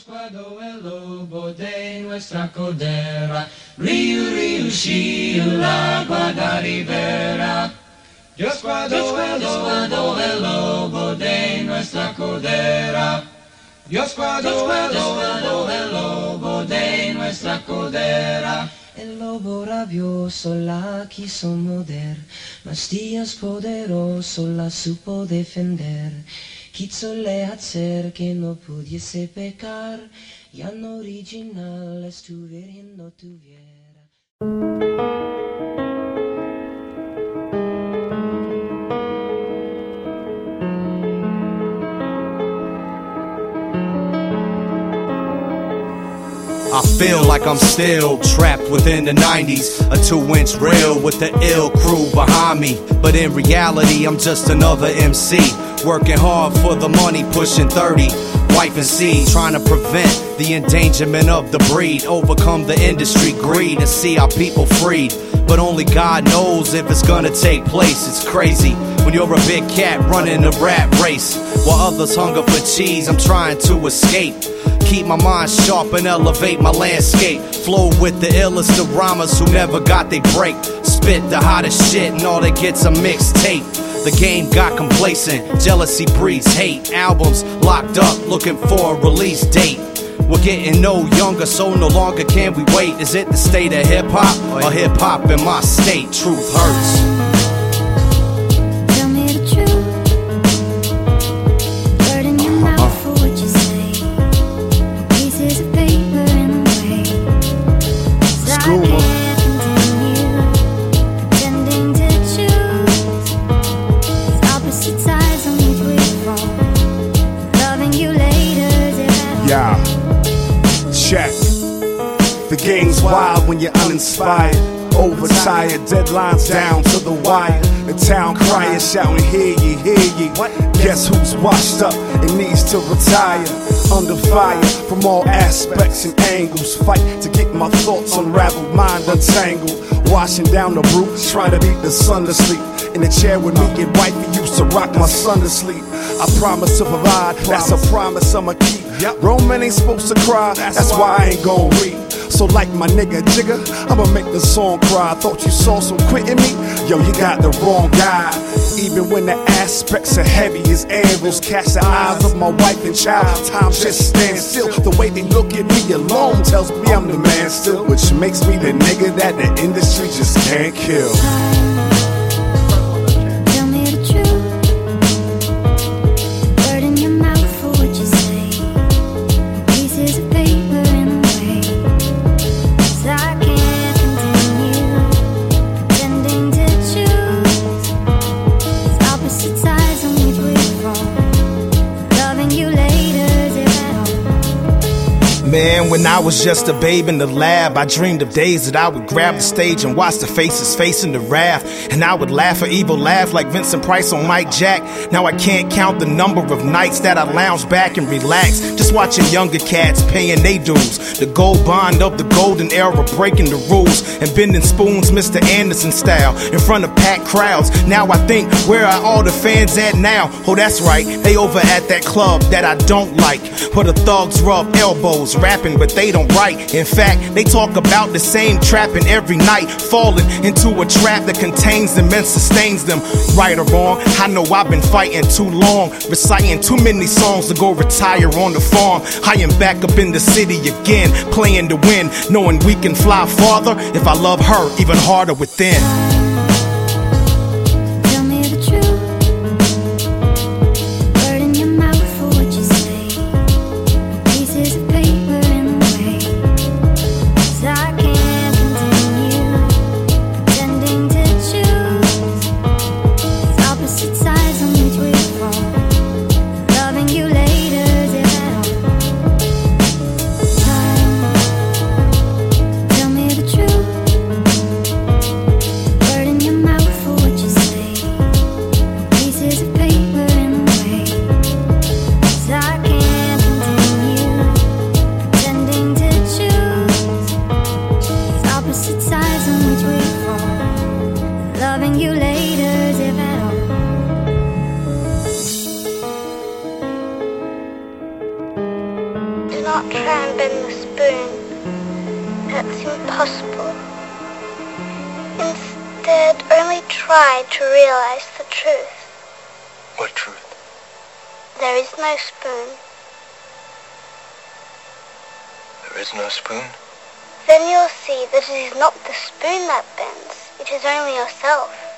squado el lobo de nuestra codera, Riu, Riu, Shiu, la Guadaribera. Yo squado, el lobo, el lobo de nuestra codera. Yo squado, el lobo, el lobo de nuestra codera. El lobo rabioso la quiso morder, mas Dios poderoso la supo defender. Kitzolea che non pudiese pecar, jan originales tu virgen no tuviera. I feel like I'm still trapped within the 90s. A two inch reel with the ill crew behind me. But in reality, I'm just another MC. Working hard for the money, pushing 30. Wife and seed, trying to prevent the endangerment of the breed. Overcome the industry greed and see our people freed. But only God knows if it's gonna take place. It's crazy when you're a big cat running a rat race. While others hunger for cheese, I'm trying to escape. Keep my mind sharp and elevate my landscape. Flow with the illest of rhymers who never got they break. Spit the hottest shit and all they get's a mixtape. The game got complacent, jealousy breeds hate. Albums locked up, looking for a release date. We're getting no younger, so no longer can we wait. Is it the state of hip hop or hip hop in my state? Truth hurts. Check. The game's wild when you're uninspired. Overtired, deadlines down to the wire. The town crier shouting, Hear ye, hear ye. Guess who's washed up needs to retire? Under fire from all aspects and angles. Fight to get my thoughts unraveled, mind untangled. Washing down the roof, trying to beat the sun to sleep. In the chair with me and wifey used to rock my son to sleep. I promise to provide, that's a promise I'ma keep. Grown men ain't supposed to cry, that's why I ain't gon' read. So like my nigga Jigga, I'ma make the song cry. Thought you saw some quit in me? Yo, you got the wrong guy. Even when the aspects are heavy as anvils, catch the eyes of my wife and child. Time just stands still. The way they look at me alone tells me I'm the man still, which makes me the nigga that the industry just can't kill. Man, when I was just a babe in the lab, I dreamed of days that I would grab the stage and watch the faces facing the wrath. And I would laugh or evil laugh like Vincent Price on Mike Jack. Now I can't count the number of nights that I lounge back and relax, just watching younger cats paying their dues. The gold bond of the golden era, breaking the rules and bending spoons, Mr. Anderson style, in front of packed crowds. Now I think, where are all the fans at now? Oh, that's right, they over at that club that I don't like, where the thugs rub elbows, rapping, but they don't write. In fact, they talk about the same trapping every night, falling into a trap that contains them and sustains them. Right or wrong, I know I've been fighting too long, reciting too many songs to go retire on the farm. I am back up in the city again, playing to win, knowing we can fly farther if I love her even harder within. Try and bend the spoon. That's impossible. Instead, only try to realize the truth. What truth? There is no spoon. There is no spoon? Then you'll see that it is not the spoon that bends. It is only yourself.